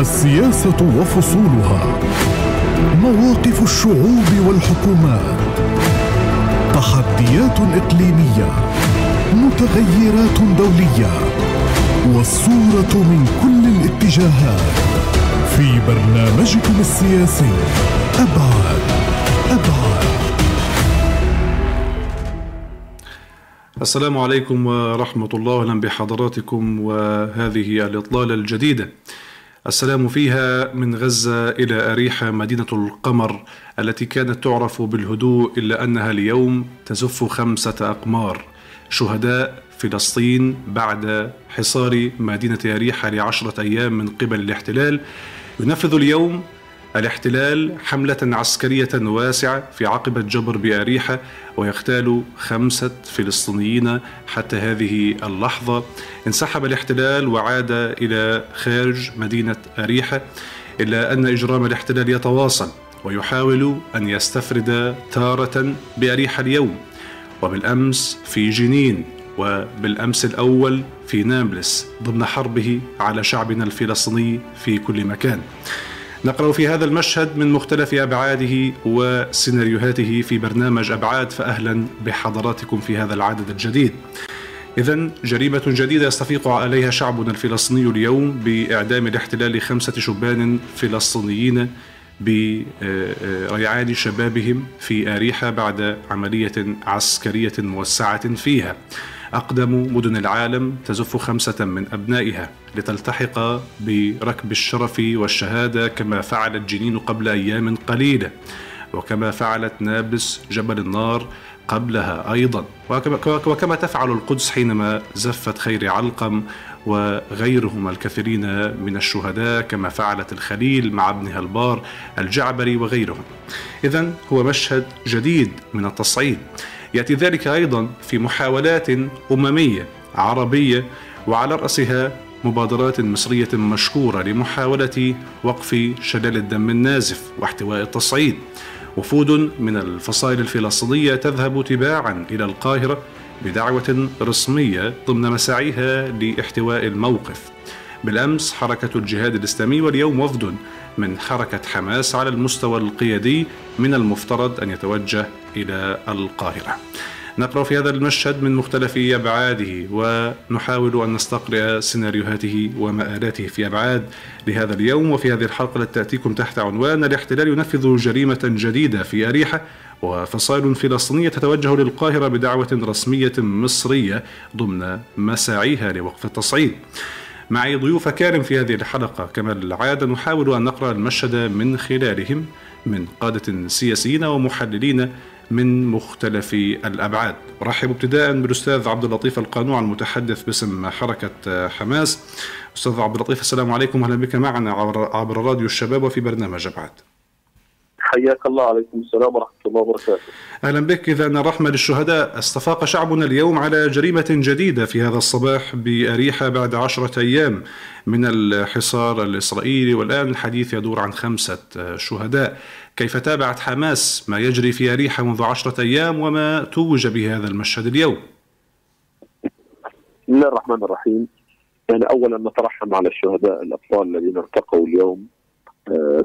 السياسة وفصولها. مواقف الشعوب والحكومات. تحديات إقليمية. متغيرات دولية. والصورة من كل الاتجاهات. في برنامجكم السياسي. أبعاد. أبعاد. السلام عليكم ورحمة الله. أهلا بحضراتكم. وهذه الإطلالة الجديدة. السلام فيها من غزة إلى أريحة مدينة القمر التي كانت تعرف بالهدوء إلا أنها اليوم تزف خمسة أقمار. شهداء فلسطين بعد حصار مدينة أريحة لعشرة أيام من قبل الاحتلال. ينفذ اليوم الاحتلال حملة عسكرية واسعة في عقبة جبر بأريحة ويغتال خمسة فلسطينيين حتى هذه اللحظة. انسحب الاحتلال وعاد إلى خارج مدينة أريحة إلا أن إجرام الاحتلال يتواصل ويحاول أن يستفرد تارة بأريحة اليوم وبالأمس في جنين وبالأمس الأول في نابلس ضمن حربه على شعبنا الفلسطيني في كل مكان. نقرأ في هذا المشهد من مختلف أبعاده وسيناريوهاته في برنامج أبعاد فأهلا بحضراتكم في هذا العدد الجديد. إذا جريمة جديدة يستفيق عليها شعبنا الفلسطيني اليوم بإعدام الاحتلال خمسة شبان فلسطينيين بريعان شبابهم في آريحة بعد عملية عسكرية موسعة فيها. أقدم مدن العالم تزف خمسة من أبنائها لتلتحق بركب الشرف والشهادة كما فعلت جنين قبل أيام قليلة وكما فعلت نابلس جبل النار قبلها أيضا. وكما تفعل القدس حينما زفت خير علقم وغيرهم الكثيرين من الشهداء كما فعلت الخليل مع ابنها البار الجعبري وغيرهم. إذا هو مشهد جديد من التصعيد. يأتي ذلك أيضا في محاولات أممية عربية وعلى رأسها مبادرات مصرية مشكوره لمحاولة وقف شلال الدم النازف واحتواء التصعيد. وفود من الفصائل الفلسطينية تذهب تباعا إلى القاهرة بدعوة رسمية ضمن مساعيها لاحتواء الموقف. بالأمس حركة الجهاد الإسلامي واليوم وفد من حركة حماس على المستوى القيادي من المفترض أن يتوجه إلى القاهرة. نقرأ في هذا المشهد من مختلف أبعاده ونحاول أن نستقرئ سيناريوهاته ومآلاته في أبعاد لهذا اليوم وفي هذه الحلقة التي تأتيكم تحت عنوان الاحتلال ينفذ جريمة جديدة في أريحة وفصائل فلسطينية تتوجه للقاهرة بدعوة رسمية مصرية ضمن مساعيها لوقف التصعيد. معي ضيوف كارم في هذه الحلقة. كما العادة نحاول أن نقرأ المشهد من خلالهم من قادة سياسيين ومحللين من مختلف الأبعاد. أرحب ابتداء بالأستاذ عبد اللطيف القانوع المتحدث باسم حركة حماس. أستاذ عبد اللطيف السلام عليكم. أهلا بك معنا عبر راديو الشباب وفي برنامج أبعاد. حياك الله عليكم. السلام ورحمة الله وبركاته. أهلا بك. إذا الرحمة للشهداء. استفاق شعبنا اليوم على جريمة جديدة في هذا الصباح بأريحة بعد عشرة أيام من الحصار الإسرائيلي. والآن الحديث يدور عن خمسة شهداء. كيف تابعت حماس؟ ما يجري في أريحة منذ عشرة أيام وما توج به هذا المشهد اليوم؟ بسم الله الرحمن الرحيم. يعني أولا نترحم على الشهداء الأطفال الذين ارتقوا اليوم.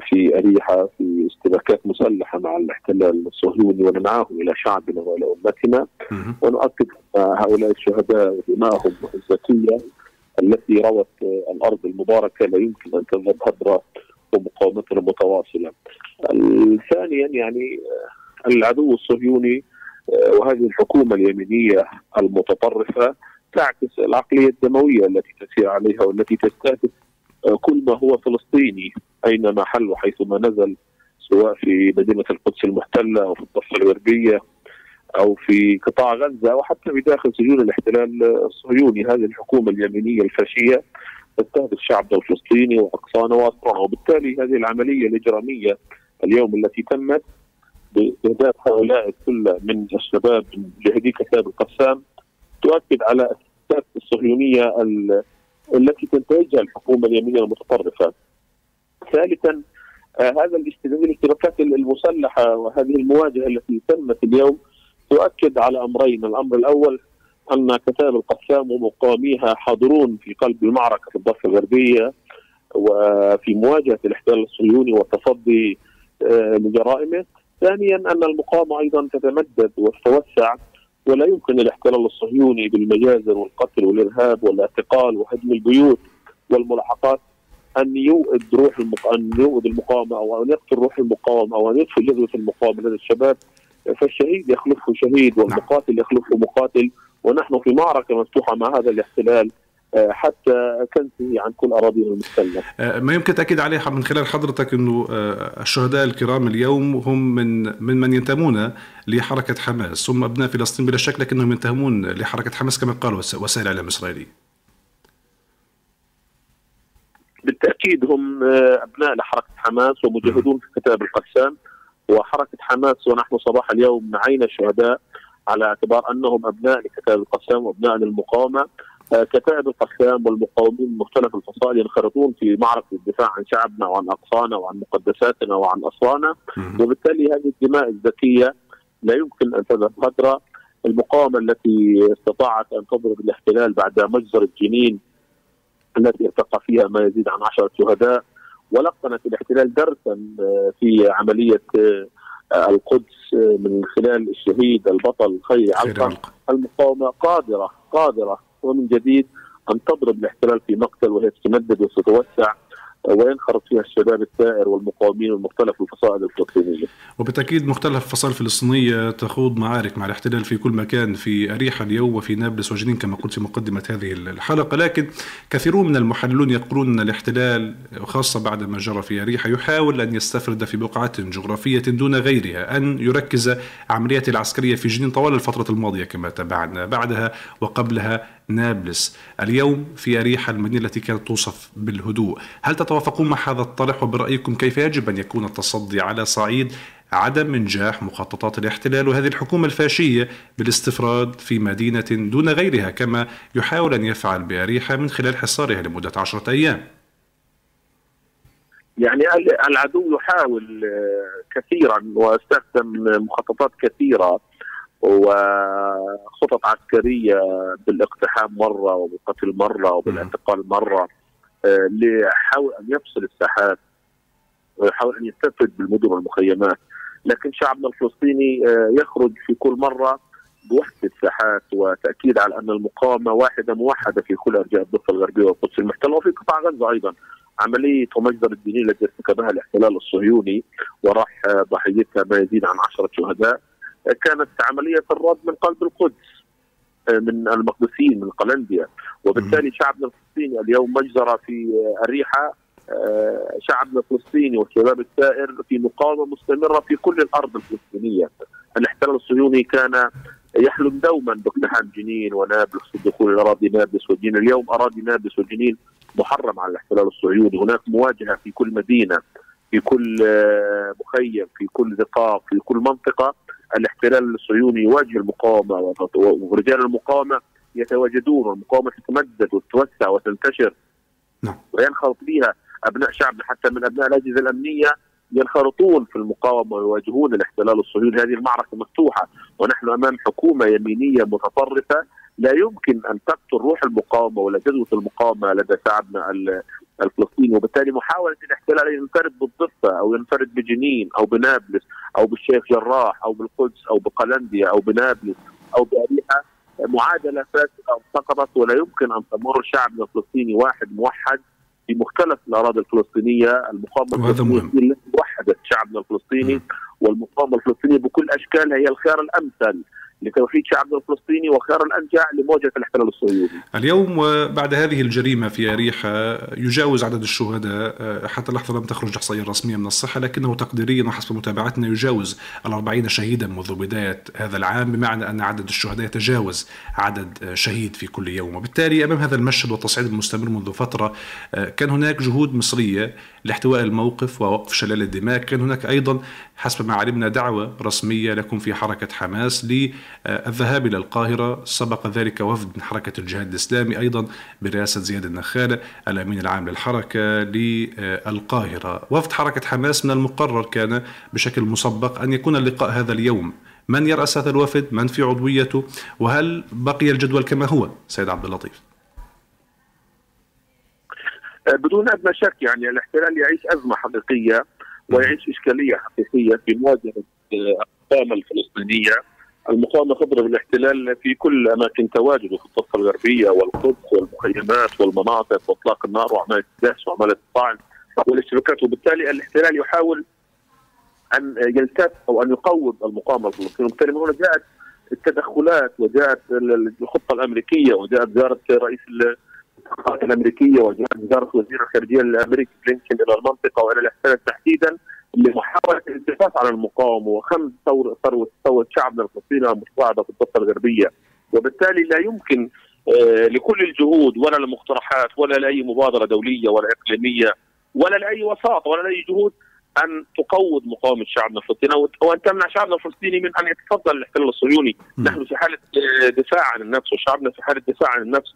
في أريحة في اشتباكات مسلحة مع الاحتلال الصهيوني وننعاهم إلى شعبنا وإلى أمتنا. ونؤكد هؤلاء الشهداء ودماءهم الزكية التي روت الأرض المباركة لا يمكن أن تذهب هدرة ومقاومتنا متواصلة ثانيا يعني العدو الصهيوني وهذه الحكومة اليمينية المتطرفة تعكس العقلية الدموية التي تسير عليها والتي تستهدف كل ما هو فلسطيني. اينما حل وحيثما نزل سواء في مدينة القدس المحتلة أو في الضفة الغربيه أو في قطاع غزة أو حتى بداخل سجون الاحتلال الصهيوني هذه الحكومة اليمينية الفاشية تستهدف شعبنا الفلسطيني واقصانا واسرعنا وبالتالي هذه العملية الإجرامية اليوم التي تمت باهداف هؤلاء الكل من الشباب جهدي كتاب القسام تؤكد على الصهيونية التي تنتهجها الحكومة اليمينية المتطرفة. ثالثا آه هذا الاشتباكات المسلحه وهذه المواجهة التي تمت اليوم تؤكد على أمرين، الأمر الأول أن كتائب القسام ومقاوميها حاضرون في قلب المعركة في الضفة الغربية وفي مواجهة الاحتلال الصهيوني والتصدي لجرائمه. ثانيا أن المقاومه أيضا تتمدد وتتوسع ولا يمكن الاحتلال الصهيوني بالمجازر والقتل والإرهاب والاعتقال وهدم البيوت والملاحقات أن يوئد روح المق... أن يوئد المقاومة أو أن يقتل روح المقاومة أو أن يطفي جذوه المقاومة لدى الشباب فالشهيد يخلفه شهيد والمقاتل يخلفه مقاتل ونحن في معركة مفتوحة مع هذا الاحتلال آه، حتى تنتهي عن كل اراضينا المحتله. آه، ما يمكن التاكيد عليه من خلال حضرتك إنه آه، الشهداء الكرام اليوم هم من من من ينتمون لحركة حماس، هم أبناء فلسطين بلا شك لكنهم ينتمون لحركة حماس كما قالوا وسائل الاعلام الاسرائيليه. بالتأكيد هم أبناء لحركة حماس ومجاهدون في كتاب القسام. وحركة حماس ونحن صباح اليوم نعينا الشهداء على اعتبار أنهم أبناء لكتاب القسام وأبناء للمقاومة. آه، كتائب القسام والمقاومين من مختلف الفصائل ينخرطون في معركة الدفاع عن شعبنا وعن أقصانا وعن مقدساتنا وعن اصلنا وبالتالي هذه الدماء الذكية لا يمكن أن تذهب هدرا المقاومة التي استطاعت أن تضرب الاحتلال بعد مجزره جنين التي ارتقى فيها ما يزيد عن عشرة شهداء ولقنت الاحتلال درسا آه، في عملية آه، القدس من خلال الشهيد البطل خيري علقه المقاومة. قادرة قادرة ومن جديد أن تضرب الاحتلال في مقتل وهي تتمدد وتتوسع. وينخرط فيها الشباب الثائر والمقاومين المختلف الفصائل الفلسطينية. وبالتأكيد مختلف الفصائل الفلسطينية تخوض معارك مع الاحتلال في كل مكان في اريحا اليوم وفي نابلس وجنين كما قلت في مقدمة هذه الحلقة، لكن كثيرون من المحللون يقولون إن الاحتلال خاصة بعد ما جرى في اريحا يحاول أن يستفرد في بقعه جغرافية دون غيرها، أن يركز عملياته العسكرية في جنين طوال الفترة الماضية كما تابعنا، بعدها وقبلها نابلس. اليوم في أريحا المدينة التي كانت توصف بالهدوء. هل تتوافقون مع هذا الطرح؟ وبرأيكم كيف يجب أن يكون التصدي على صعيد عدم إنجاح مخططات الاحتلال وهذه الحكومة الفاشية بالاستفراد في مدينة دون غيرها كما يحاول أن يفعل بأريحا من خلال حصارها لمدة عشرة أيام؟ يعني العدو يحاول كثيرا واستخدم مخططات كثيرة. وخطط عسكرية بالاقتحام مرة وبالقتل مرة وبالاعتقال مرة آه، ليحاول أن يفصل الساحات ويحاول أن يستفد بالمدن والمخيمات. لكن شعبنا الفلسطيني آه، يخرج في كل مرة بوحدة الساحات وتأكيد على أن المقاومة واحدة موحدة في كل أرجاء الضفة الغربية والقدس المحتلة وفي قطاع غزة أيضا. عملية ومجزر الدينية التي ارتكبها الاحتلال الصهيوني وراح ضحيتها ما يزيد عن عشرة شهداء. كانت عملية الرد من قلب القدس آه، من المقدسيين من قلنديا. وبالتالي شعبنا الفلسطيني اليوم مجزرة في الريحة. آه، شعبنا الفلسطيني والشباب الثائر في مقاومة مستمرة في كل الأرض الفلسطينية. الاحتلال الصهيوني كان يحلم دوما باقتحام جنين ونابلس والدخول إلى أراضي نابلس وجنين، اليوم أراضي نابلس وجنين محرم على الاحتلال الصهيوني، هناك مواجهة في كل مدينة في كل آه، مخيم في كل نقاط في كل منطقة. الاحتلال الصهيوني يواجه المقاومة ورجال المقاومة يتواجدون والمقاومة تتمدد وتتوسع وتنتشر نعم. وينخرط فيها أبناء شعبنا حتى من أبناء الأجهزة الأمنية ينخرطون في المقاومة ويواجهون الاحتلال الصهيوني هذه المعركة مفتوحة ونحن أمام حكومة يمينية متطرفة لا يمكن أن تقتل روح المقاومة ولا جذوة المقاومة لدى شعبنا الفلسطيني. وبالتالي محاولة الاحتلال أن ينفرد بالضفة أو ينفرد بجنين أو بنابلس أو بالشيخ جراح أو بالقدس أو بقلنديا أو بنابلس أو بأريحة معادلة فاسدة سقطت ولا يمكن أن تمر شعبنا الفلسطيني واحد موحد في مختلف الأراضي الفلسطينية. المقاومة الفلسطينية التي وحدت شعبنا الفلسطيني والمقاومة الفلسطينية بكل اشكالها هي الخيار الأمثل. لتوحيد شعبنا الفلسطيني وخيار الأنجع لمواجهة الاحتلال الصهيوني. اليوم بعد هذه الجريمة في اريحا يجاوز عدد الشهداء حتى اللحظة لم تخرج احصائيه رسمية من الصحة لكنه تقديريا وحسب متابعتنا يجاوز ال شهيدا منذ بداية هذا العام بمعنى أن عدد الشهداء يتجاوز عدد شهيد في كل يوم وبالتالي أمام هذا المشهد والتصعيد المستمر منذ فترة كان هناك جهود مصرية لاحتواء الموقف ووقف شلال الدماء. كان هناك أيضا حسب ما علمنا دعوة رسمية لكم في حركة حماس الذهاب إلى القاهرة. سبق ذلك وفد من حركة الجهاد الإسلامي أيضا برئاسة زياد النخالة الأمين العام للحركة للقاهرة. وفد حركة حماس من المقرر كان بشكل مسبق أن يكون اللقاء هذا اليوم. من يرأس هذا الوفد؟ من في عضويته؟ وهل بقي الجدول كما هو؟ سيد عبد اللطيف. بدون أدنى شك يعني الاحتلال يعيش أزمة حقيقية ويعيش إشكالية حقيقية في مواجهة المقاومه الفلسطينية. المقاومة تضرب الاحتلال في كل أماكن تواجده في الضفة الغربية والقدس والمخيمات والمناطق وإطلاق النار وعملية الدهش وعملية الطعن والاشتباكات. وبالتالي الاحتلال يحاول أن يلتف أو أن يقوض المقاومة الفلسطينية. وبالتالي من هنا جاءت التدخلات وجاءت الخطة الأمريكية وجاءت زيارة رئيس الاتحادات الأمريكية وجاءت زياره وزير الخارجيه الامريكي بلينكن إلى المنطقة وإلى الأحتلال تحديدا لمحاولة الالتفاف على المقاومة وخمس ثوره ثروه ثورة شعبنا الفلسطيني المتصاعده في الضفة الغربية. وبالتالي لا يمكن آه، لكل الجهود ولا المقترحات ولا لأي مبادرة دولية ولا إقليمية ولا لأي وساطة ولا لأي جهود أن تقوض مقاومة شعبنا الفلسطيني وأن تمنع شعبنا الفلسطيني من أن يتصدى للاحتلال الصهيوني، نحن في حالة آه، دفاع عن النفس وشعبنا في حالة دفاع عن النفس.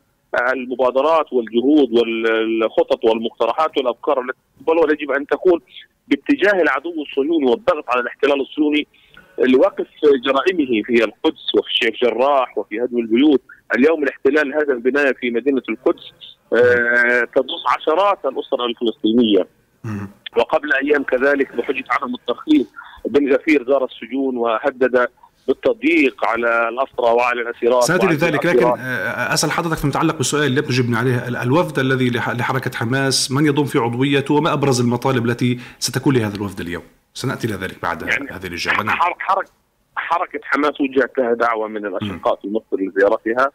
المبادرات والجهود والخطط والمقترحات والأفكار التي تقبلها يجب أن تكون باتجاه العدو الصهيوني والضغط على الاحتلال الصهيوني لوقف جرائمه في القدس وفي الشيخ جراح وفي هدم البيوت. اليوم الاحتلال هذا البناية في مدينة القدس آه، تضم عشرات الاسر الفلسطينية. وقبل أيام كذلك بحجة عدم الترخيص بن غفير زار السجون وهدد بالتضييق على الأسرى وعلى الأسيرات ساتي لذلك لكن آه، آه، أسأل حضرتك في متعلق بالسؤال اللي بتجبني عليه الوفد الذي لحركة حماس من يضم في عضويته وما أبرز المطالب التي ستكون لهذا الوفد اليوم؟ سنأتي إلى ذلك بعد يعني هذه الإجابة. نعم. حركه حركة حماس وجهت لها دعوة من الأشقاء في مصر لزيارتها.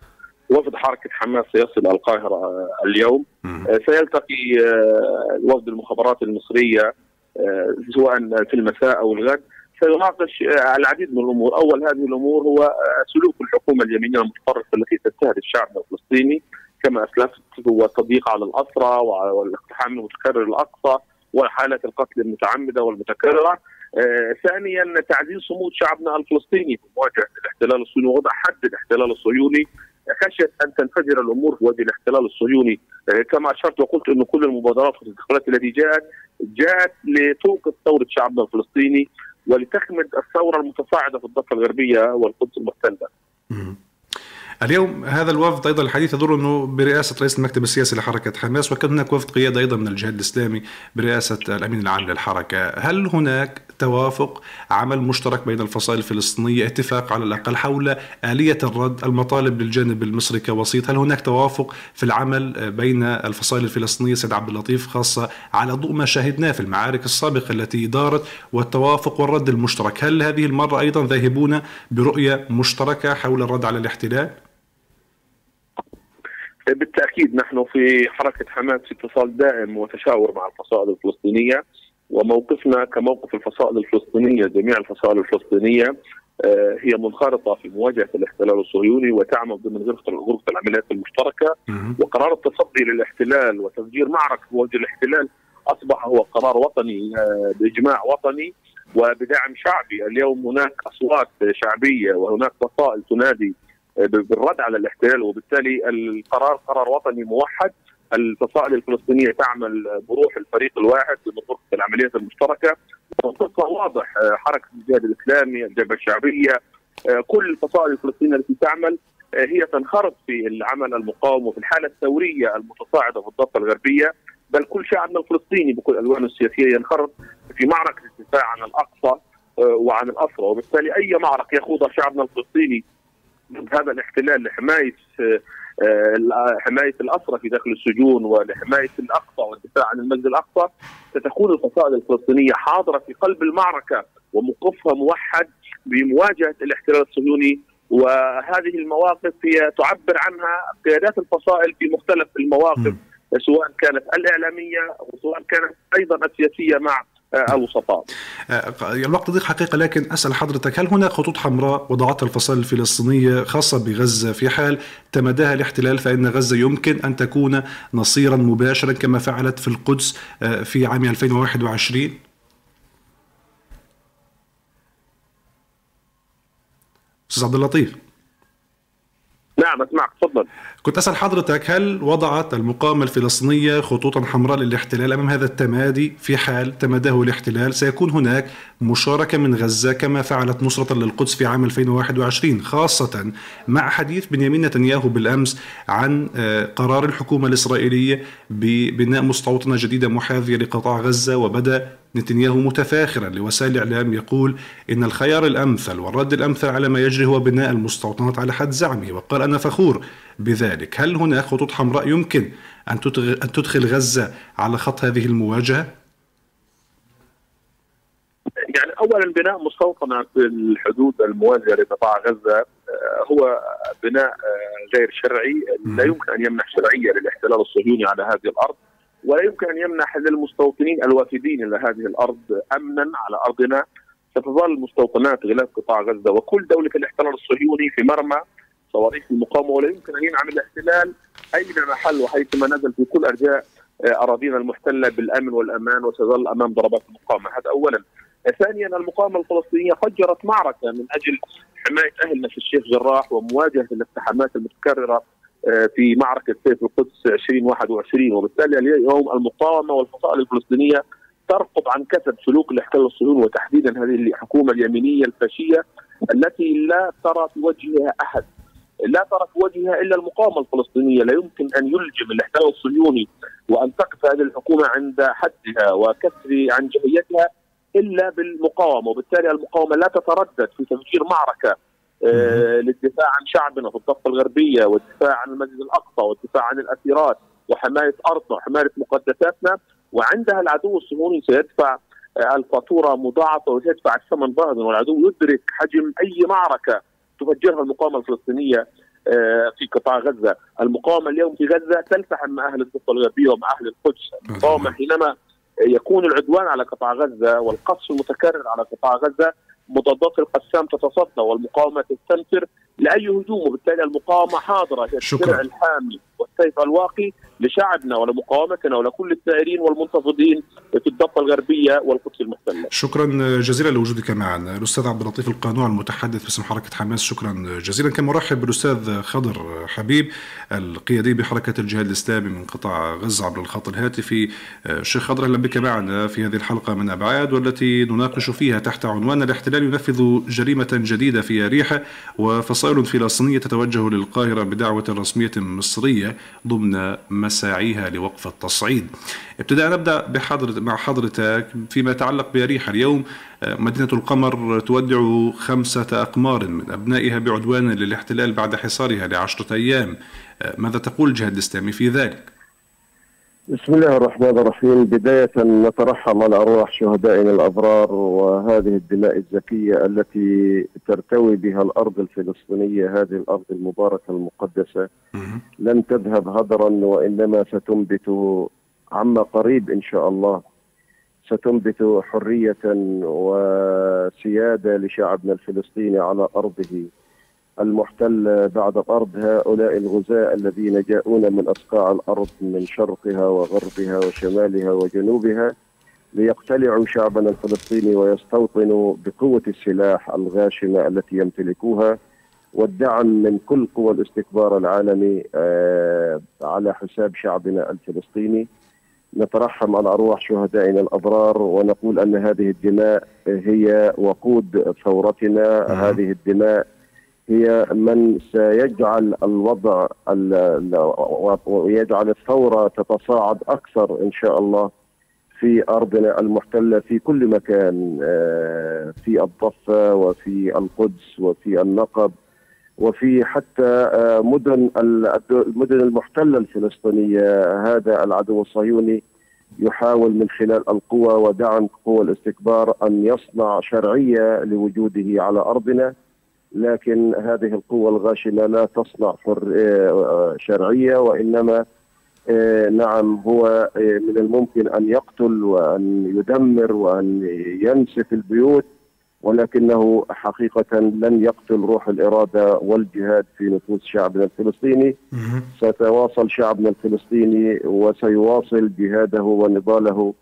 وفد حركة حماس سيصل القاهرة آه، اليوم. سيلتقي وفد المخابرات المصرية سواء في المساء أو الغد. سيناقش العديد من الأمور، أول هذه الأمور هو سلوك الحكومة اليمينية المتطرفة التي تستهدف الشعب الفلسطيني كما أسلفت هو التضييق على الأسرى والاقتحام المتكرر الأقصى وحالات القتل المتعمدة والمتكررة. آه ثانيا تعزيز صمود شعبنا الفلسطيني في مواجهة الاحتلال الصهيوني ووضع حد الاحتلال الصهيوني. خشيه أن تنفجر الأمور في وجه الاحتلال الصهيوني. آه كما أشرت وقلت انه كل المبادرات والتدخلات التي جاءت جاءت لتوقف ثورة شعبنا الفلسطيني. ولتخمد الثورة المتصاعدة في الضفة الغربية والقدس المحتله. اليوم هذا الوفد أيضا الحديث يدور إنه برئاسة رئيس المكتب السياسي لحركة حماس وكان هناك وفد قياده أيضا من الجهاد الإسلامي برئاسة الأمين العام للحركة، هل هناك توافق عمل مشترك بين الفصائل الفلسطينية اتفاق على الأقل حول آلية الرد المطالب للجانب المصري كوسيط، هل هناك توافق في العمل بين الفصائل الفلسطينية سيد عبد اللطيف خاصة على ضوء ما شاهدناه في المعارك السابقة التي دارت والتوافق والرد المشترك، هل هذه المرة أيضا ذاهبون برؤية مشتركة حول الرد على الاحتلال؟ بالتأكيد نحن في حركة حماس في اتصال دائم وتشاور مع الفصائل الفلسطينية وموقفنا كموقف الفصائل الفلسطينية جميع الفصائل الفلسطينية آه، هي منخرطة في مواجهة الاحتلال الصهيوني وتعمل ضمن غرفة غرفة العمليات المشتركة. وقرار التصدي للاحتلال وتفجير معركة وجه الاحتلال أصبح هو قرار وطني آه، بإجماع وطني وبدعم شعبي. اليوم هناك أصوات شعبية وهناك فصائل تنادي بالرد على الاحتلال وبالتالي القرار قرار وطني موحد. الفصائل الفلسطينية تعمل بروح الفريق الواحد بمنطقه العمليات المشتركة. منطقه واضح حركة الجهاد الإسلامي الجبهة الشعبية كل الفصائل الفلسطينية التي تعمل هي تنخرط في العمل المقاوم وفي الحالة الثورية المتصاعدة في الضفة الغربية. بل كل شعبنا الفلسطيني بكل ألوانه السياسية ينخرط في معركة الدفاع عن الأقصى وعن الأسرى. وبالتالي أي معركة يخوضها شعبنا الفلسطيني ضد هذا الاحتلال لحماية آه، حماية الاسرى في داخل السجون ولحماية الأقصى والدفاع عن المسجد الأقصى. ستكون الفصائل الفلسطينية حاضرة في قلب المعركة وموقفها موحد بمواجهة الاحتلال الصهيوني. وهذه المواقف هي تعبر عنها قيادات الفصائل في مختلف المواقف سواء كانت الإعلامية وسواء كانت أيضا السياسية مع الوسطاء. آه، الوقت ضيق حقيقة لكن أسأل حضرتك هل هناك خطوط حمراء وضعتها الفصائل الفلسطينية خاصة بغزة في حال تمداها الاحتلال فإن غزة يمكن أن تكون نصيرا مباشرا كما فعلت في القدس آه، في عام 2021 أستاذ عبد اللطيف. نعم أسمعك تفضل. كنت أسأل حضرتك هل وضعت المقاومة الفلسطينية خطوطا حمراء للاحتلال أمام هذا التمادي؟ في حال تماداه الاحتلال سيكون هناك مشاركة من غزة كما فعلت نصرة للقدس في عام 2021 خاصة مع حديث بنيامين نتنياهو بالأمس عن آه، قرار الحكومة الإسرائيلية ببناء مستوطنة جديدة محاذية لقطاع غزة وبدأ نتنياهو متفاخرا لوسائل الإعلام يقول إن الخيار الأمثل والرد الأمثل على ما يجري هو بناء المستوطنات على حد زعمه وقال أنا فخور بذلك. هل هناك خطوط حمراء يمكن أن تدخل غزة على خط هذه المواجهة؟ يعني اولا بناء مستوطنة في الحدود الموازية لقطاع غزة آه، هو بناء آه، غير شرعي. لا يمكن أن يمنح شرعية للاحتلال الصهيوني على هذه الأرض. ولا يمكن أن يمنح للمستوطنين الوافدين إلى هذه الأرض امنا على أرضنا ستظل مستوطنات غلاف قطاع غزة وكل دولة الاحتلال الصهيوني في مرمى صواريخ المقاومة ولا يمكن أن ينعم الاحتلال اين محل وحيثما نزل في كل أرجاء أراضينا المحتلة بالأمن والأمان وستظل أمام ضربات المقاومة هذا اولا. ثانيا المقاومة الفلسطينية فجرت معركة من أجل حماية أهلنا في الشيخ جراح ومواجهة الاقتحامات المتكررة في معركة سيف القدس 2021 وبالتالي اليوم المقاومة والفصائل الفلسطينية ترقب عن كسب سلوك الاحتلال الصهيوني وتحديدا هذه الحكومة اليمينية الفاشية التي لا ترى في وجهها أحد. لا ترى في وجهها إلا المقاومة الفلسطينية، لا يمكن أن يلجم الاحتلال الصهيوني وأن تقف هذه الحكومة عند حدها وكسر عن جهيتها إلا بالمقاومة، وبالتالي المقاومة لا تتردد في تفجير معركة آه، للدفاع عن شعبنا في الضفة الغربية والدفاع عن المسجد الأقصى والدفاع عن الاسيرات وحماية أرضنا وحماية مقدساتنا. وعندها العدو الصهيوني سيدفع آه، الفاتورة مضاعفة وسيدفع الثمن باهظا والعدو يدرك حجم أي معركة تفجرها المقاومة الفلسطينية آه، في قطاع غزة، المقاومة اليوم في غزة تلتحم مع أهل الضفة الغربية ومع أهل القدس، المقاومة حينما يكون العدوان على قطاع غزة والقصف المتكرر على قطاع غزة مضادات القسام تتصدى والمقاومة تستنفر لأي هجوم وبالتالي المقاومة حاضرة هي الدرع الحامي والسيف الواقي لشعبنا ولمقاومتنا ولكل الثائرين والمنتفضين في الضفة الغربية والقدس المحتلة. شكرا جزيلا لوجودك معنا، الأستاذ عبد اللطيف القانون المتحدث باسم حركة حماس، شكرا جزيلا كما ارحب بالأستاذ خضر حبيب القيادي بحركة الجهاد الإسلامي من قطاع غزة عبر الخط الهاتفي. شيخ خضر أهلا بك معنا في هذه الحلقة من أبعاد والتي نناقش فيها تحت عنوان الاحتلال ينفذ جريمة جديدة في اريحه وفصائل فلسطينية تتوجه للقاهرة بدعوة رسمية مصرية ضمن مساعيها لوقف التصعيد. ابتداء نبدأ بحضرت مع حضرتك فيما يتعلق بأريحة اليوم. مدينة القمر تودع خمسة أقمار من أبنائها بعدوان للاحتلال بعد حصارها لعشرة أيام. ماذا تقول الجهاد الإسلامي في ذلك؟ بسم الله الرحمن الرحيم. بداية نترحم على أرواح شهدائنا الأبرار وهذه الدماء الزكية التي ترتوي بها الأرض الفلسطينية هذه الأرض المباركة المقدسة. لن تذهب هدرا وإنما ستنبت عما قريب إن شاء الله. ستنبت حرية وسيادة لشعبنا الفلسطيني على أرضه. المحتل بعد طرد هؤلاء الغزاة الذين جاءون من أصقاع الأرض من شرقها وغربها وشمالها وجنوبها ليقتلعوا شعبنا الفلسطيني ويستوطنوا بقوة السلاح الغاشمة التي يمتلكوها والدعم من كل قوى الاستكبار العالمي آه، على حساب شعبنا الفلسطيني. نترحم على أرواح شهدائنا الأبرار ونقول أن هذه الدماء هي وقود ثورتنا. هذه الدماء هي من سيجعل الوضع ويجعل الثورة تتصاعد أكثر إن شاء الله في أرضنا المحتلة في كل مكان آه، في الضفة وفي القدس وفي النقب وفي حتى آه، مدن المدن المحتلة الفلسطينية. هذا العدو الصهيوني يحاول من خلال القوى ودعم قوى الاستكبار أن يصنع شرعية لوجوده على أرضنا. لكن هذه القوة الغاشمة لا تصنع حر آه، شرعية وإنما آه، نعم هو آه، من الممكن أن يقتل وأن يدمر وأن ينسف البيوت ولكنه حقيقة لن يقتل روح الإرادة والجهاد في نفوس شعبنا الفلسطيني. سيتواصل شعبنا الفلسطيني وسيواصل جهاده ونضاله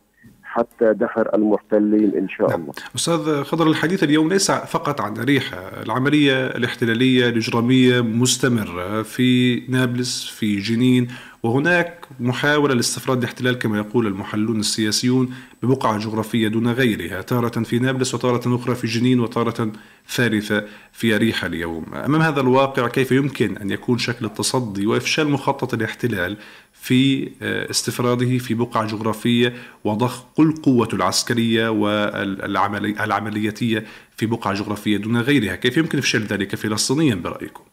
حتى دحر المحتلين إن شاء نعم. الله. أستاذ خضر الحديث اليوم ليس فقط عن اريحا، العملية الاحتلالية الإجرامية مستمرة في نابلس في جنين وهناك محاولة لاستفراد الاحتلال كما يقول المحللون السياسيون ببقعة جغرافية دون غيرها، تارة في نابلس وتارة أخرى في جنين وتارة ثالثة في اريحا اليوم. أمام هذا الواقع كيف يمكن أن يكون شكل التصدي وإفشال مخطط الاحتلال في آه، استفراده في بقعة جغرافية وضخ كل قوته العسكرية والعملياتية في بقعة جغرافية دون غيرها كيف يمكن إفشال ذلك فلسطينيا برأيكم؟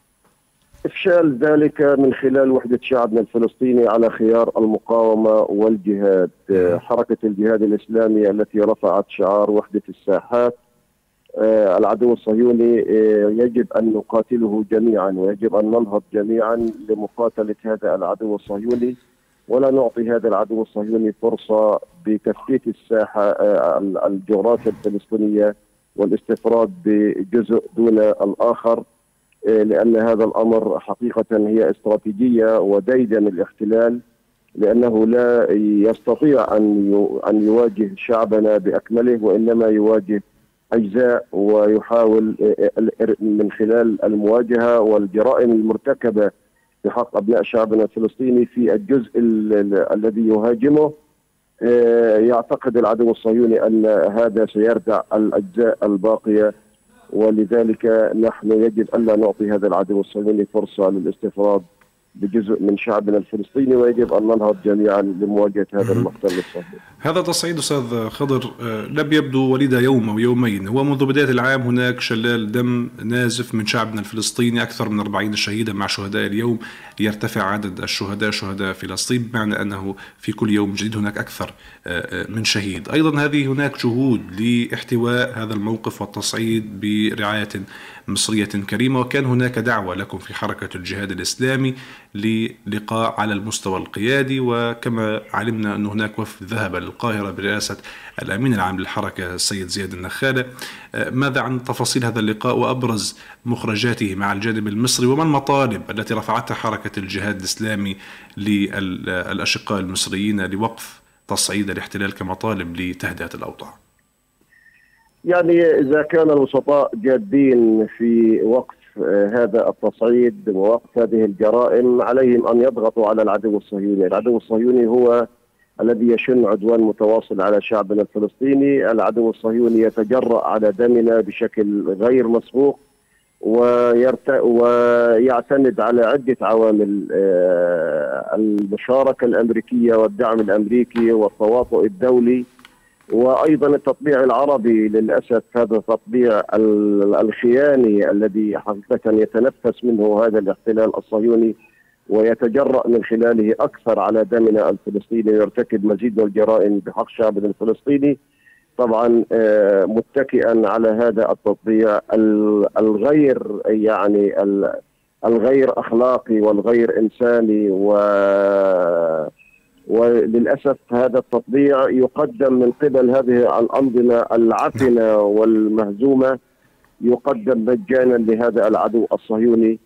إفشال ذلك من خلال وحدة شعبنا الفلسطيني على خيار المقاومة والجهاد. آه، حركة الجهاد الإسلامي التي رفعت شعار وحدة الساحات. آه، العدو الصهيوني آه، يجب أن نقاتله جميعا ويجب أن ننهض جميعا لمقاتلة هذا العدو الصهيوني. ولا نعطي هذا العدو الصهيوني فرصة بتفتيت الساحة آه، الجغرافيا الفلسطينية والاستفراد بجزء دون الآخر. لأن هذا الأمر حقيقة هي استراتيجية وديدا الاحتلال لأنه لا يستطيع أن أن يواجه شعبنا بأكمله وإنما يواجه أجزاء ويحاول آه، آه، من خلال المواجهة والجرائم المرتكبة في حق أبناء شعبنا الفلسطيني في الجزء الذي يهاجمه. يعتقد العدو الصهيوني أن هذا سيردع الأجزاء الباقية ولذلك نحن يجب الا نعطي هذا العدو الصهيوني فرصة للاستفراد بجزء من شعبنا الفلسطيني ويجب أن ننهض جميعا لمواجهة هذا المحتل الصهيوني. هذا تصعيد أستاذ خضر آه، لم يبدو وليد يوم أو يومين، هو منذ بداية العام هناك شلال دم نازف من شعبنا الفلسطيني أكثر من 40 شهيدا مع شهداء اليوم. يرتفع عدد الشهداء شهداء فلسطين بمعنى أنه في كل يوم جديد هناك أكثر آه، آه، من شهيد، أيضا هذه هناك جهود لاحتواء هذا الموقف والتصعيد برعاية مصرية كريمة وكان هناك دعوة لكم في حركة الجهاد الإسلامي للقاء على المستوى القيادي. وكما علمنا أن هناك وفد ذهب للقاهرة برئاسة الأمين العام للحركة السيد زياد النخالة. آه، ماذا عن تفاصيل هذا اللقاء وأبرز مخرجاته مع الجانب المصري؟ وما المطالب التي رفعتها حركة الجهاد الإسلامي للأشقاء المصريين لوقف تصعيد الاحتلال كمطالب لتهدئة الأوضاع يعني إذا كان الوسطاء جادين في وقف آه، هذا التصعيد ووقف هذه الجرائم عليهم أن يضغطوا على العدو الصهيوني، العدو الصهيوني هو الذي يشن عدوان متواصل على شعبنا الفلسطيني، العدو الصهيوني يتجرأ على دمنا بشكل غير مسبوق ويرت... ويعتمد على عدة عوامل آه، المشاركة الأمريكية والدعم الأمريكي والتواطؤ الدولي. وأيضا التطبيع العربي للأسف هذا التطبيع الخياني الذي حقيقة يتنفس منه هذا الاحتلال الصهيوني ويتجرأ من خلاله أكثر على دمنا الفلسطيني ويرتكب مزيد من الجرائم بحق شعبنا الفلسطيني. طبعا آه، متكئا على هذا التطبيع الغير يعني الغير أخلاقي والغير إنساني و وللأسف هذا التطبيع يقدم من قبل هذه الأنظمة العفنة والمهزومة يقدم مجانا لهذا العدو الصهيوني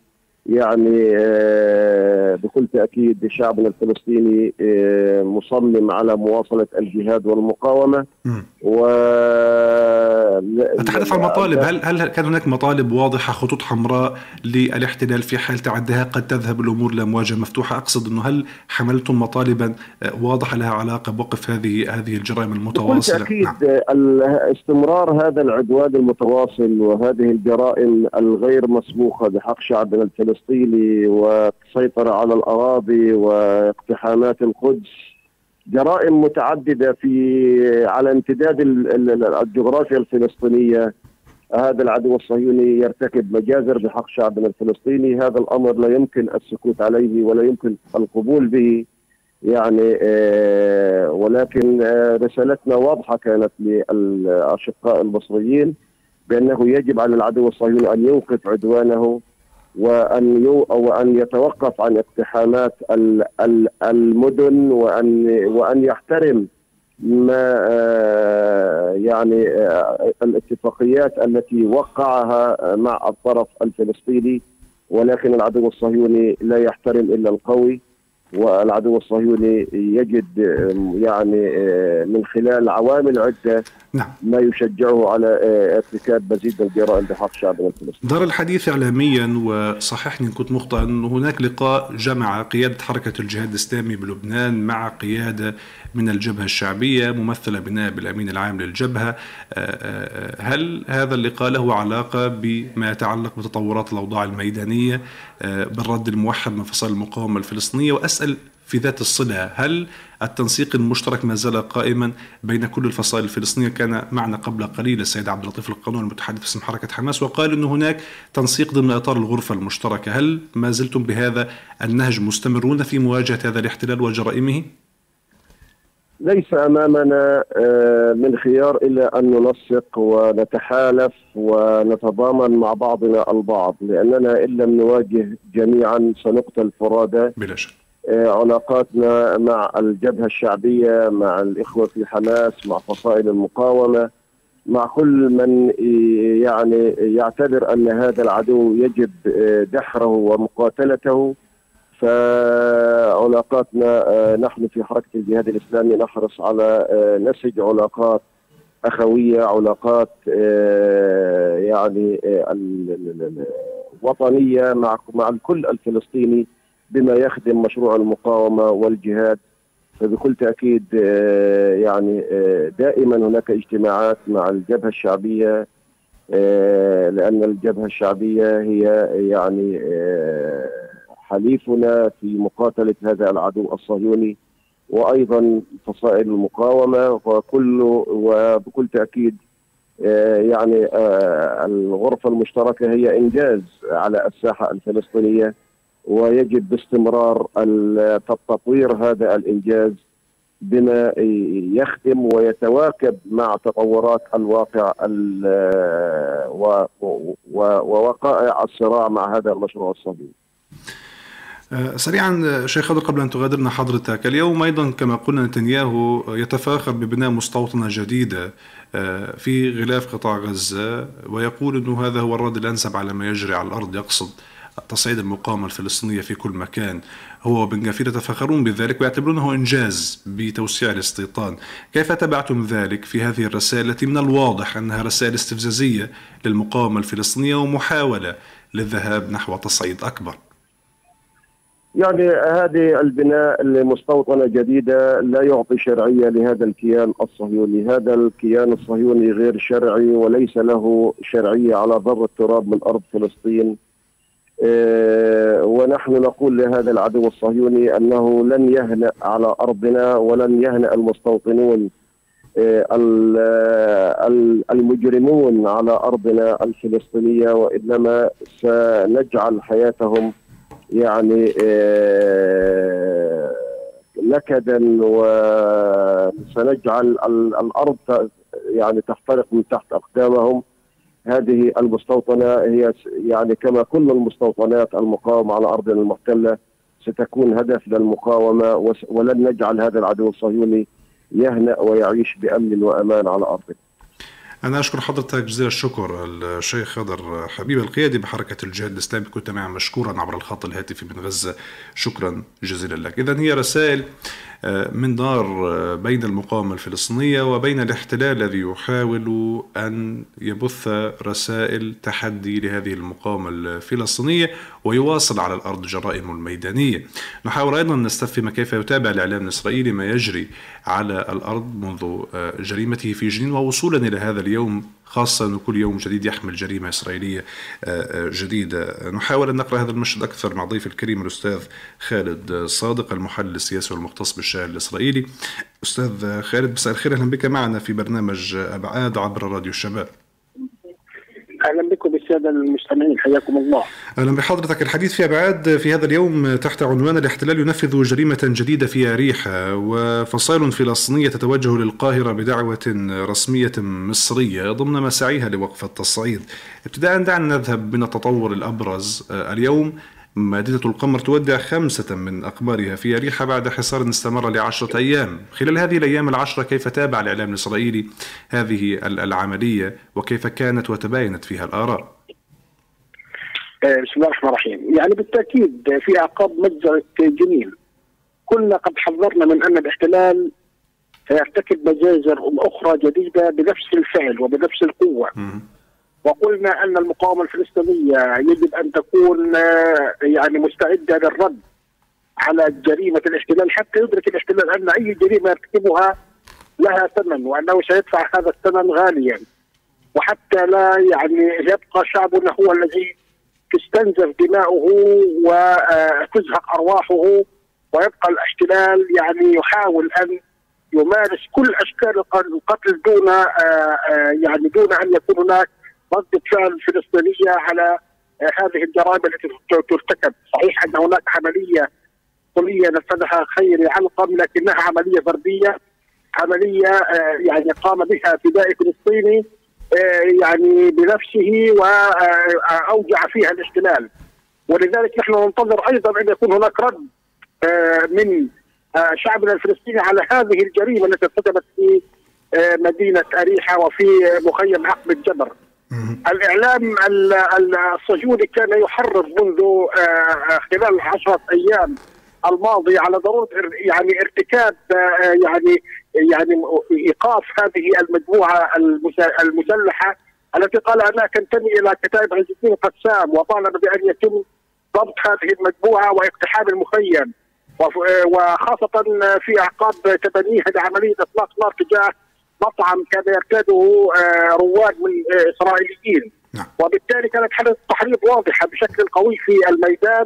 يعني آه، بكل تأكيد شعبنا الفلسطيني آه، مصمم على مواصلة الجهاد والمقاومة. و أتحدث عن مطالب. هل هل كان هناك مطالب واضحة خطوط حمراء للاحتلال في حال تعدها قد تذهب الأمور لمواجهة مفتوحة. أقصد أنه هل حملتم مطالبا آه، واضحة لها علاقة بوقف هذه هذه الجرائم المتواصلة؟ بكل تأكيد نعم. استمرار هذا العدوان المتواصل وهذه الجرائم الغير مسبوقة بحق شعبنا الفلسطيني والسيطرة على الأراضي واقتحامات القدس جرائم متعددة في على امتداد الجغرافيا الفلسطينية. هذا العدو الصهيوني يرتكب مجازر بحق شعبنا الفلسطيني. هذا الأمر لا يمكن السكوت عليه ولا يمكن القبول به. يعني آه ولكن آه رسالتنا واضحة كانت للأشقاء المصريين بأنه يجب على العدو الصهيوني أن يوقف عدوانه وأن وأن يتوقف عن اقتحامات المدن وأن وأن يحترم ما آه، يعني آه، الاتفاقيات التي وقعها مع الطرف الفلسطيني ولكن العدو الصهيوني لا يحترم إلا القوي. والعدو الصهيوني يجد يعني من خلال عوامل عدة نعم. ما يشجعه على ارتكاب مزيد من الجرائم بحق شعبنا الفلسطيني. دار الحديث اعلاميا وصححني إن كنت مخطئا انه هناك لقاء جمع قيادة حركة الجهاد الإسلامي بلبنان مع قيادة من الجبهة الشعبية ممثلة بنائب الأمين العام للجبهة. هل هذا اللقاء له علاقة بما يتعلق بتطورات الأوضاع الميدانية بالرد الموحد من فصائل المقاومة الفلسطينية؟ وأسأل في ذات الصلة هل التنسيق المشترك ما زال قائما بين كل الفصائل الفلسطينية؟ كان معنا قبل قليل السيد عبد اللطيف القانون المتحدث باسم حركة حماس وقال أن هناك تنسيق ضمن إطار الغرفة المشتركة. هل ما زلتم بهذا النهج مستمرون في مواجهة هذا الاحتلال وجرائمه؟ ليس أمامنا من خيار إلا أن ننسق ونتحالف ونتضامن مع بعضنا البعض لأننا إن لم نواجه جميعا سنقتل فرادى. بلا شك. علاقاتنا مع الجبهة الشعبية مع الإخوة في حماس مع فصائل المقاومة مع كل من يعني يعتبر أن هذا العدو يجب دحره ومقاتلته. فعلاقاتنا نحن في حركة الجهاد الإسلامي نحرص على نسج علاقات أخوية علاقات يعني وطنية مع مع الكل الفلسطيني بما يخدم مشروع المقاومة والجهاد. فبكل تأكيد يعني دائما هناك اجتماعات مع الجبهة الشعبية لأن الجبهة الشعبية هي يعني حليفنا في مقاتلة هذا العدو الصهيوني وأيضا فصائل المقاومة وكل وبكل تأكيد يعني الغرفة المشتركة هي إنجاز على الساحة الفلسطينية ويجب باستمرار تطوير هذا الإنجاز بما يخدم ويتواكب مع تطورات الواقع ووقائع الصراع مع هذا المشروع الصهيوني. سريعا شيخ خضر قبل أن تغادرنا حضرتك اليوم أيضا كما قلنا نتنياهو يتفاخر ببناء مستوطنة جديدة في غلاف قطاع غزة ويقول إنه هذا هو الرد الأنسب على ما يجري على الأرض يقصد تصعيد المقاومة الفلسطينية في كل مكان. هو وبن غفير يتفاخرون بذلك ويعتبرونه إنجاز بتوسيع الاستيطان. كيف تبعتم ذلك في هذه الرسائل التي من الواضح أنها رسائل استفزازية للمقاومة الفلسطينية ومحاولة للذهاب نحو تصعيد أكبر؟ يعني هذه البناء لمستوطنة جديدة لا يعطي شرعية لهذا الكيان الصهيوني. هذا الكيان الصهيوني غير شرعي وليس له شرعية على ذر التراب من أرض فلسطين. ونحن نقول لهذا العدو الصهيوني أنه لن يهنأ على أرضنا ولن يهنأ المستوطنون المجرمون على أرضنا الفلسطينية وإنما سنجعل حياتهم يعني نكدا وسنجعل الأرض يعني تخترق من تحت أقدامهم هذه المستوطنة هي يعني كما كل المستوطنات المقاومة على ارضنا المحتلة ستكون هدف للمقاومة ولن نجعل هذا العدو الصهيوني يهنأ ويعيش بأمن وأمان على ارضنا. أنا أشكر حضرتك جزيل الشكر الشيخ خضر حبيب القيادي بحركة الجهاد الإسلامي. كنت معي مشكورا عبر الخط الهاتفي من غزة. شكرا جزيلا لك. إذا هي رسائل من نار بين المقاومة الفلسطينية وبين الاحتلال الذي يحاول أن يبث رسائل تحدي لهذه المقاومة الفلسطينية. ويواصل على الأرض جرائمه الميدانية نحاول أيضا نستفهم كيف يتابع الإعلام الإسرائيلي ما يجري على الأرض منذ جريمته في جنين ووصولا إلى هذا اليوم خاصة أنه كل يوم جديد يحمل جريمة إسرائيلية جديدة. نحاول أن نقرأ هذا المشهد أكثر مع ضيف الكريم الأستاذ خالد صادق المحلل السياسي والمختص بالشأن الإسرائيلي. أستاذ خالد مساء الخير أهلا بك معنا في برنامج أبعاد عبر راديو الشباب. أهلا بكم بالسادة المستمعين حياكم الله. أهلا بحضرتك الحديث في أبعاد في هذا اليوم تحت عنوان الاحتلال ينفذ جريمة جديدة في اريحا وفصائل فلسطينية تتوجه للقاهرة بدعوة رسمية مصرية ضمن مساعيها لوقف التصعيد. ابتداء دعنا نذهب من التطور الأبرز اليوم مدينة القمر تودع خمسة من أقمارها في أريحا بعد حصار استمر لعشرة أيام. خلال هذه الأيام العشرة كيف تابع الإعلام الإسرائيلي هذه العملية وكيف كانت وتباينت فيها الآراء؟ بسم الله الرحمن الرحيم. يعني بالتأكيد في أعقاب مجزرة جنين كنا قد حذرنا من أن الاحتلال سيرتكب مجازر أخرى جديدة بنفس الفعل وبنفس القوة. وقلنا أن المقاومة الفلسطينية يجب أن تكون آه، يعني مستعدة للرد على جريمة الاحتلال حتى يدرك الاحتلال أن أي جريمة يرتكبها لها ثمن وأنه سيدفع هذا الثمن غاليا. وحتى لا يعني يبقى شعبنا هو الذي تستنزف دماؤه وتزهق أرواحه ويبقى الاحتلال يعني يحاول أن يمارس كل أشكال القتل دون آه، آه، يعني دون أن يكون هناك ردة فعل فلسطينية على آه، هذه الجرائم التي ترتكب، صحيح أن هناك عملية طوليه نفذها خيري علقم لكنها عملية فردية عملية يعني قام بها فدائي فلسطيني يعني بنفسه واوجع فيها الاحتلال ولذلك نحن ننتظر أيضا أن يكون هناك رد من آه، شعبنا الفلسطيني على هذه الجريمة التي ارتكبت في آه، مدينة أريحة وفي مخيم عقب الجبر. الإعلام الصهيوني كان يحرض منذ آه، خلال عشرة أيام الماضيه على ضرورة يعني ارتكاب يعني يعني إيقاف هذه المجموعة المسلحة التي قال أنها تنتمي إلى كتائب عز الدين قسام وطالب بأن يتم ضبط هذه المجموعة واقتحام المخيم وخاصة في أعقاب تبنيها لعملية إطلاق نار تجاه مطعم كان يرتاده آه، رواد من آه، إسرائيليين. نعم. وبالتالي كانت حالة تحريض واضحة بشكل قوي في الميدان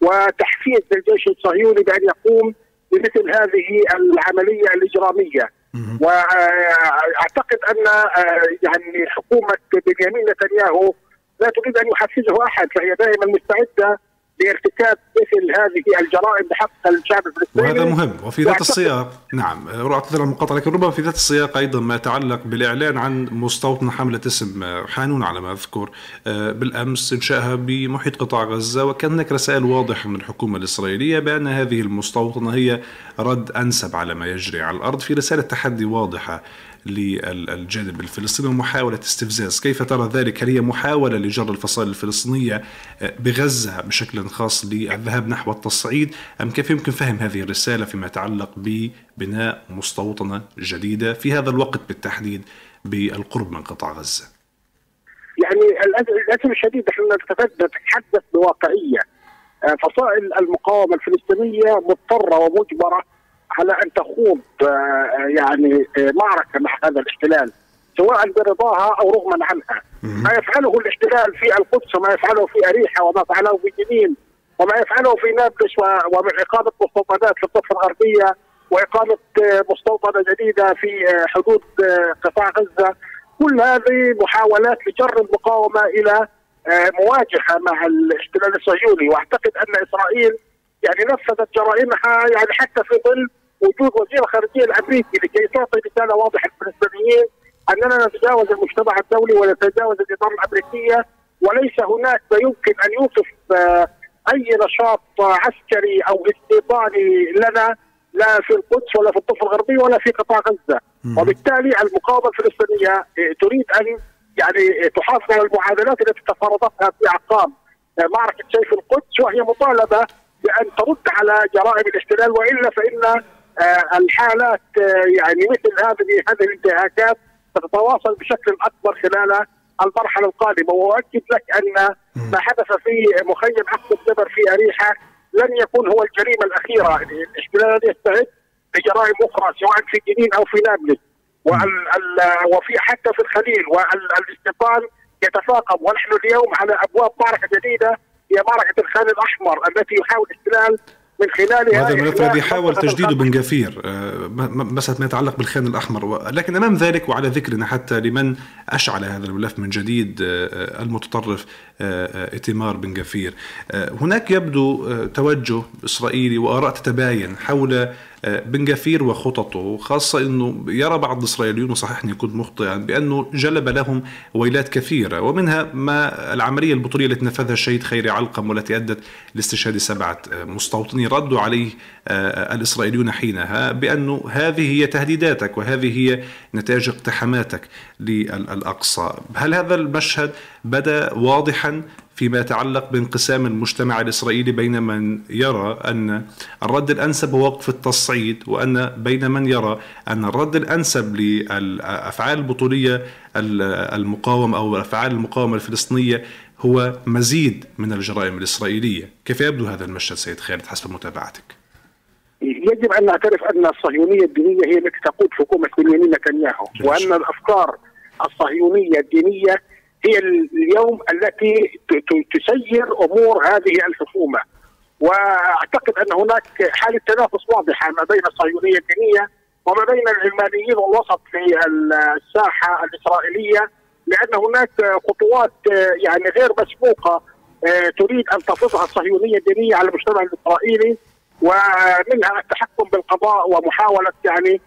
وتحفيز للجيش الصهيوني بأن يقوم بمثل هذه العملية الإجرامية. واعتقد أن آه، يعني حكومة بنيامين نتنياهو لا تريد أن يحفزه أحد فهي دائما مستعدة لارتكاب مثل هذه الجرائم بحق الشعب الفلسطيني. وهذا مهم وفي ذات السياق نعم اعتذر المقاطعة لكن ربما في ذات السياق أيضا ما يتعلق بالإعلان عن مستوطنه حملة اسم حانون على ما أذكر آه، بالأمس انشائها بمحيط قطاع غزة وكان هناك رسائل واضحة من الحكومة الإسرائيلية بأن هذه المستوطنة هي رد أنسب على ما يجري على الأرض في رسالة تحدي واضحة للجانب الفلسطيني ومحاولة استفزاز. كيف ترى ذلك؟ هل هي محاولة لجر الفصائل الفلسطينية بغزة بشكل خاص للذهاب نحو التصعيد؟ أم كيف يمكن فهم هذه الرسالة فيما يتعلق ببناء مستوطنة جديدة في هذا الوقت بالتحديد بالقرب من قطاع غزة؟ يعني للاسف الشديد نحن نتحدث بواقعية. آه، فصائل المقاومة الفلسطينية مضطرة ومجبرة على أن تخوض آه، يعني آه، معركة مع هذا الاحتلال سواء برضاها أو رغما عنها. ما يفعله الاحتلال في القدس وما يفعله في أريحة وما فعله في جنين وما يفعله في نابلس ومن اقامه مستوطنات في الضفه الغربيه واقامه آه، مستوطنة جديدة في حدود قطاع غزة. كل هذه محاولات لجر المقاومة إلى مواجهة مع الاحتلال الصهيوني. وأعتقد أن إسرائيل يعني نفذت جرائمها يعني حتى في ظل وجود وزير الخارجية الأمريكي لكي تعطي رساله واضحه للفلسطينيين أننا نتجاوز المجتمع الدولي ونتجاوز الاطار الامريكيه وليس هناك ما يمكن أن يوقف آه، أي نشاط عسكري أو استيطاني لنا لا في القدس ولا في الضفه الغربية ولا في قطاع غزة. وبالتالي المقاومة الفلسطينية آه، تريد أن يعني تحافظ على المعادلات التي تفرضتها في اعقاب آه، معركة سيف القدس وهي مطالبة بأن ترد على جرائم الاحتلال وإلا فإن الحالات آه، يعني مثل هذه هذه الانتهاكات ستتواصل بشكل أكبر خلال المرحلة القادمة. وأؤكد لك أن ما حدث في مخيم عقد الجبر في أريحة لن يكون هو الجريمة الأخيرة. الاحتلال يستعد لجرائم أخرى سواء في جنين أو في نابلس. وفي حتى في الخليل. والاستيطان يتفاقم. ونحن اليوم على أبواب معركة جديدة هي معركة الخان الأحمر التي يحاول الاحتلال من خلالها هذا الملف الذي حاول تجديده بن جفير آه، مسألة ما يتعلق بالخان الأحمر. لكن أمام ذلك وعلى ذكرنا حتى لمن أشعل هذا الملف من جديد آه، المتطرف آه، إتمار بن جفير هناك يبدو توجه إسرائيلي وآراء تتباين حول بن جفير وخططه خاصة أنه يرى بعض الإسرائيليون وصححني كنت مخطئا بأنه جلب لهم ويلات كثيرة ومنها ما العملية البطولية التي نفذها الشهيد خيري علقم والتي أدت لاستشهاد سبعة مستوطنين ردوا عليه آه، الإسرائيليون حينها بأنه هذه هي تهديداتك وهذه هي نتائج اقتحاماتك للأقصى هل هذا المشهد بدأ واضحا فيما يتعلق بانقسام المجتمع الإسرائيلي بين من يرى أن الرد الأنسب هو وقف التصعيد وأن بين من يرى أن الرد الأنسب للأفعال البطولية المقاومة أو أفعال المقاومة الفلسطينية هو مزيد من الجرائم الإسرائيلية كيف يبدو هذا المشهد سيد خالد حسب متابعتك؟ يجب أن نعترف أن الصهيونية الدينية هي التي تقود حكومة بنيامين نتنياهو وأن الأفكار الصهيونية الدينية هي اليوم التي تسير أمور هذه الحكومة. وأعتقد أن هناك حالة تنافس واضحة ما بين الصهيونية الدينية وما بين العلمانيين والوسط في الساحة الإسرائيلية لأن هناك خطوات يعني غير مسبوقة آه، تريد أن تفرضها الصهيونية الدينية على المجتمع الإسرائيلي. ومنها التحكم بالقضاء ومحاولة يعني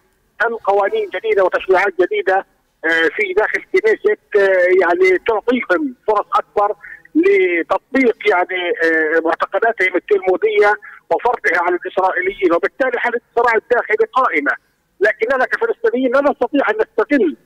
ان قوانين جديدة وتشريعات جديدة آه، في داخل كنيسة آه، يعني تعطيهم فرص أكبر لتطبيق يعني آه، معتقداتهم التلمودية وفرضها على الإسرائيليين. وبالتالي حاله الصراع الداخلي قائمة. لكننا كفلسطينيين لا نستطيع أن نستغل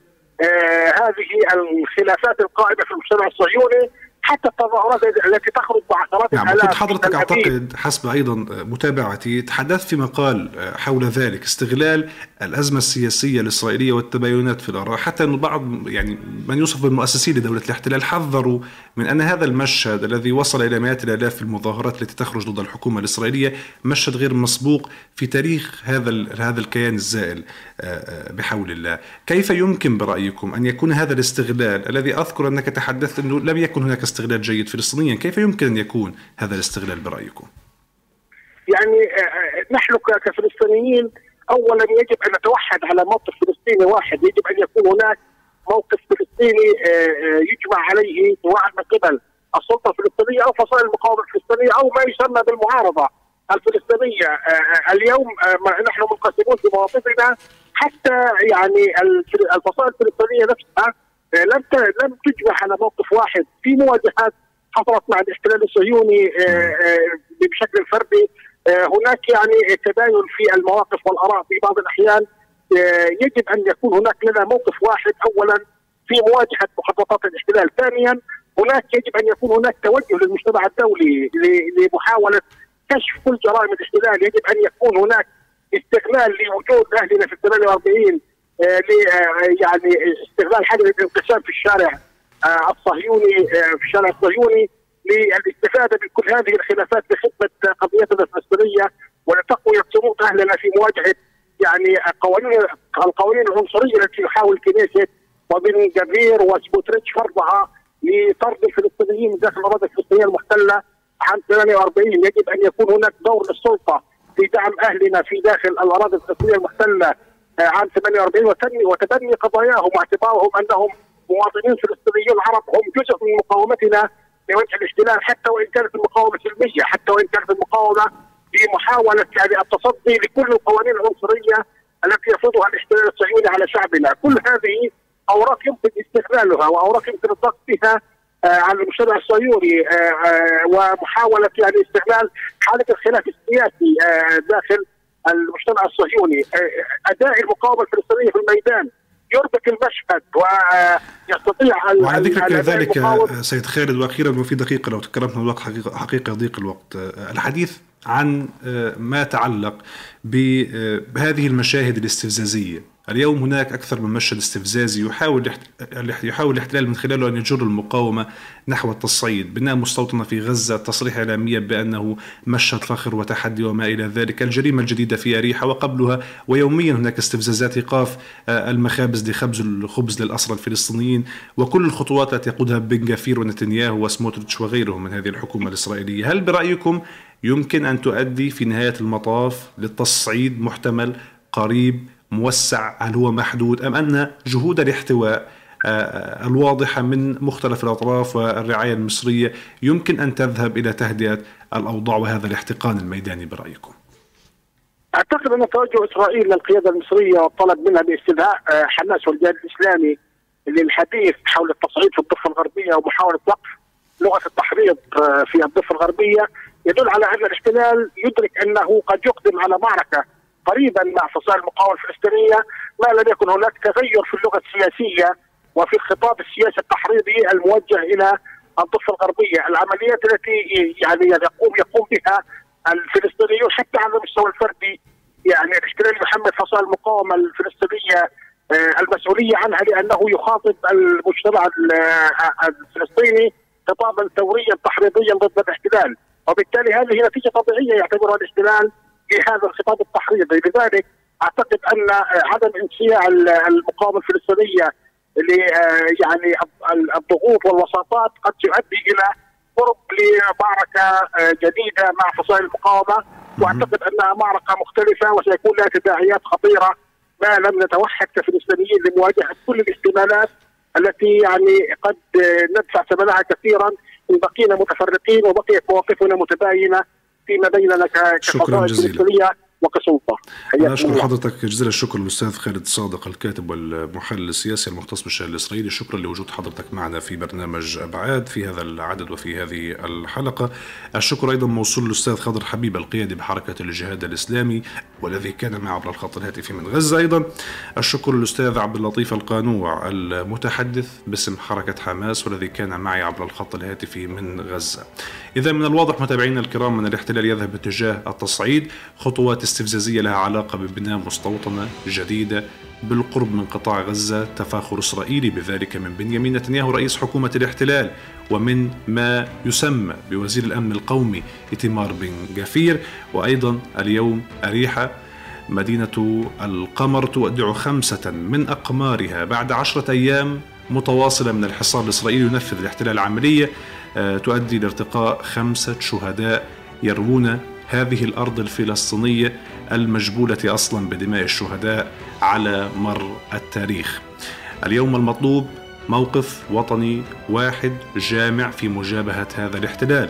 هذه الخلافات القائمة في المجتمع الصهيوني حتى التظاهرات التي تخرج بعشرات نعم كنت حضرتك أعتقد حسب أيضا متابعتي تحدثت في مقال حول ذلك استغلال الأزمة السياسية الإسرائيلية والتباينات في الاراء حتى انه بعض يعني من يوصف بالمؤسسين لدولة الاحتلال حذروا من أن هذا المشهد الذي وصل إلى مئات الآلاف في المظاهرات التي تخرج ضد الحكومة الإسرائيلية مشهد غير مسبوق في تاريخ هذا هذا الكيان الزائل آه، آه، بحول الله، كيف يمكن برأيكم أن يكون هذا الاستغلال الذي أذكر أنك تحدثت إنه لم يكن هناك استغلال جيد فلسطينيا كيف يمكن أن يكون هذا الاستغلال برأيكم؟ يعني آه، آه، نحن كفلسطينيين اولا يجب أن نتوحد على موقف فلسطيني واحد، يجب أن يكون هناك موقف فلسطيني آه، يجمع عليه سواء من قبل السلطة الفلسطينية أو فصائل المقاومة الفلسطينية أو ما يسمى بالمعارضة الفلسطينية، اليوم نحن منقسمون في مواقفنا حتى يعني الفصائل الفلسطينية نفسها لم لم تجمع على موقف واحد. في مواجهات حصلت مع الاحتلال الصهيوني آه، آه، بشكل فردي. هناك يعني تباين في المواقف والآراء في بعض الأحيان. يجب أن يكون هناك لنا موقف واحد. اولا في مواجهة مخططات الاحتلال، ثانيا هناك يجب أن يكون هناك توجه للمجتمع الدولي لمحاولة كشف كل جرائم الاحتلال، يجب أن يكون هناك استغلال لوجود أهلنا في 48 آه، آه، يعني استغلال حجر الانقسام في الشارع آه، الصهيوني في الشارع الصهيوني للاستفادة من كل هذه الخلافات لخدمه قضيتنا الفلسطينيه ولتقوية صمود أهلنا في مواجهة يعني قوانين القوانين العنصرية التي يحاول كنيسة وبن جبير وسبوتريتش فرضها لطرد الفلسطينيين من داخل الاراضي الفلسطينية المحتلة عام 48 يجب أن يكون هناك دور للسلطة في دعم أهلنا في داخل الاراضي الفلسطينية المحتلة عام 48 وتبني قضاياهم واعتبارهم أنهم مواطنين فلسطينيين عرب هم جزء من مقاومتنا لوجه الاحتلال حتى وإن كانت المقاومة سلمية حتى وإن كانت المقاومة في محاوله يعني التصدي لكل القوانين العنصرية التي يفرضها الاحتلال الصهيوني على شعبنا، كل هذه أوراق يمكن استغلالها وأوراق يمكن الضغط بها آه على المجتمع الصهيوني آه آه ومحاولة يعني استغلال حالة الخلاف السياسي آه، داخل المجتمع الصهيوني أداء المقاومة الفلسطينية في الميدان يربك المشهد ويستطيع وعلى ذكرك ذلك سيد خالد وأخيرا وفي دقيقة لو تكرمنا الوقت حقيقه, حقيقة يضيق الوقت. الحديث عن ما يتعلق بهذه المشاهد الاستفزازية. اليوم هناك أكثر من مشهد استفزازي يحاول يحاول الاحتلال من خلاله أن يجر المقاومة نحو التصعيد بناء مستوطنة في غزة تصريح إعلاميا بأنه مشهد فخر وتحدي وما إلى ذلك الجريمة الجديدة في أريحة وقبلها ويوميا هناك استفزازات إيقاف آه، المخابز لخبز الخبز للأسرى الفلسطينيين وكل الخطوات التي يقودها بن جافير ونتنياهو وسموتريتش وغيرهم من هذه الحكومة الإسرائيلية. هل برأيكم يمكن أن تؤدي في نهاية المطاف للتصعيد محتمل قريب موسع هل هو محدود أم أن جهود الاحتواء آه، آه، الواضحة من مختلف الأطراف والرعاية المصرية يمكن أن تذهب إلى تهدئة الأوضاع وهذا الاحتقان الميداني برأيكم؟ أعتقد أن توجه إسرائيل للقيادة المصرية والطلب منها باستدعاء آه، حماس والجهاد الإسلامي للحديث حول التصعيد في الضفة الغربية ومحاولة وقف لغة التحريض في الضفة الغربية يدل على أن الاحتلال يدرك أنه قد يقدم على معركة قريبا مع فصائل المقاومه الفلسطينية ما لم يكن هناك تغير في اللغة السياسية وفي الخطاب السياسي التحريضي الموجه إلى الضفة الغربية، العمليات التي يعني يقوم يقوم بها الفلسطينيون حتى على المستوى الفردي. يعني الاحتلال محمد فصائل المقاومة الفلسطينية آه، المسؤولية عنها لأنه يخاطب المجتمع الفلسطيني خطابا ثوريا تحريضيا ضد الاحتلال. وبالتالي هذه نتيجة طبيعية يعتبرها الاحتلال لهذا الخطاب التحريضي. لذلك أعتقد أن عدم انسياع المقاومة الفلسطينية ل يعني الضغوط والوساطات قد تؤدي إلى قرب لمعركة جديدة مع فصائل المقاومة. وأعتقد أنها معركة مختلفة وسيكون لها تداعيات خطيرة ما لم نتوحد كفلسطينيين لمواجهة كل الاحتمالات التي يعني قد ندفع ثمنها كثيرا. ان بقينا متفرقين وبقيت مواقفنا متباينة. فيما بيننا شكرا جزيلا. وكسلطه أنا أشكر حضرتك جزيل الشكر الأستاذ خالد صادق الكاتب والمحلل السياسي المختص بالشأن الإسرائيلي. شكرا لوجود حضرتك معنا في برنامج أبعاد في هذا العدد وفي هذه الحلقة. الشكر أيضا موصول للأستاذ خضر حبيب القيادي بحركة الجهاد الإسلامي والذي كان معه عبر الخط الهاتفي من غزة. أيضا الشكر للأستاذ عبد اللطيف القانوع المتحدث باسم حركة حماس والذي كان معي عبر الخط الهاتفي من غزة. إذا من الواضح متابعينا الكرام أن الاحتلال يذهب باتجاه التصعيد. خطوات استفزازية لها علاقة ببناء مستوطنة جديدة بالقرب من قطاع غزة. تفاخر إسرائيلي بذلك من بنيامين نتنياهو رئيس حكومة الاحتلال ومن ما يسمى بوزير الأمن القومي إتمار بن جافير وأيضا اليوم أريحة مدينة القمر تودع خمسة من أقمارها بعد عشرة أيام متواصلة من الحصار الإسرائيلي ينفذ الاحتلال عملية. آه، تؤدي لارتقاء خمسة شهداء يروون هذه الأرض الفلسطينية المجبولة أصلا بدماء الشهداء على مر التاريخ. اليوم المطلوب موقف وطني واحد جامع في مجابهة هذا الاحتلال.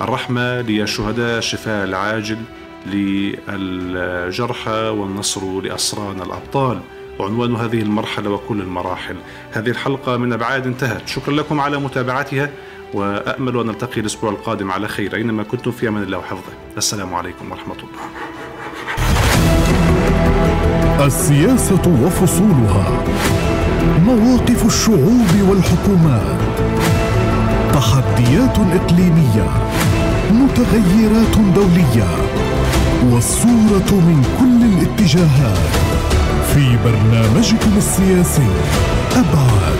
الرحمة للشهداء الشفاء العاجل للجرحى والنصر لاسرانا الأبطال. وعنوان هذه المرحلة وكل المراحل. هذه الحلقة من أبعاد انتهت، شكرا لكم على متابعتها. وأأمل أن نلتقي الأسبوع القادم على خير أينما كنتم في أمان الله وحفظه. السلام عليكم ورحمة الله. السياسة وفصولها. مواقف الشعوب والحكومات. تحديات إقليمية. متغيرات دولية. والصورة من كل الاتجاهات. في برنامجكم السياسي. أبعاد.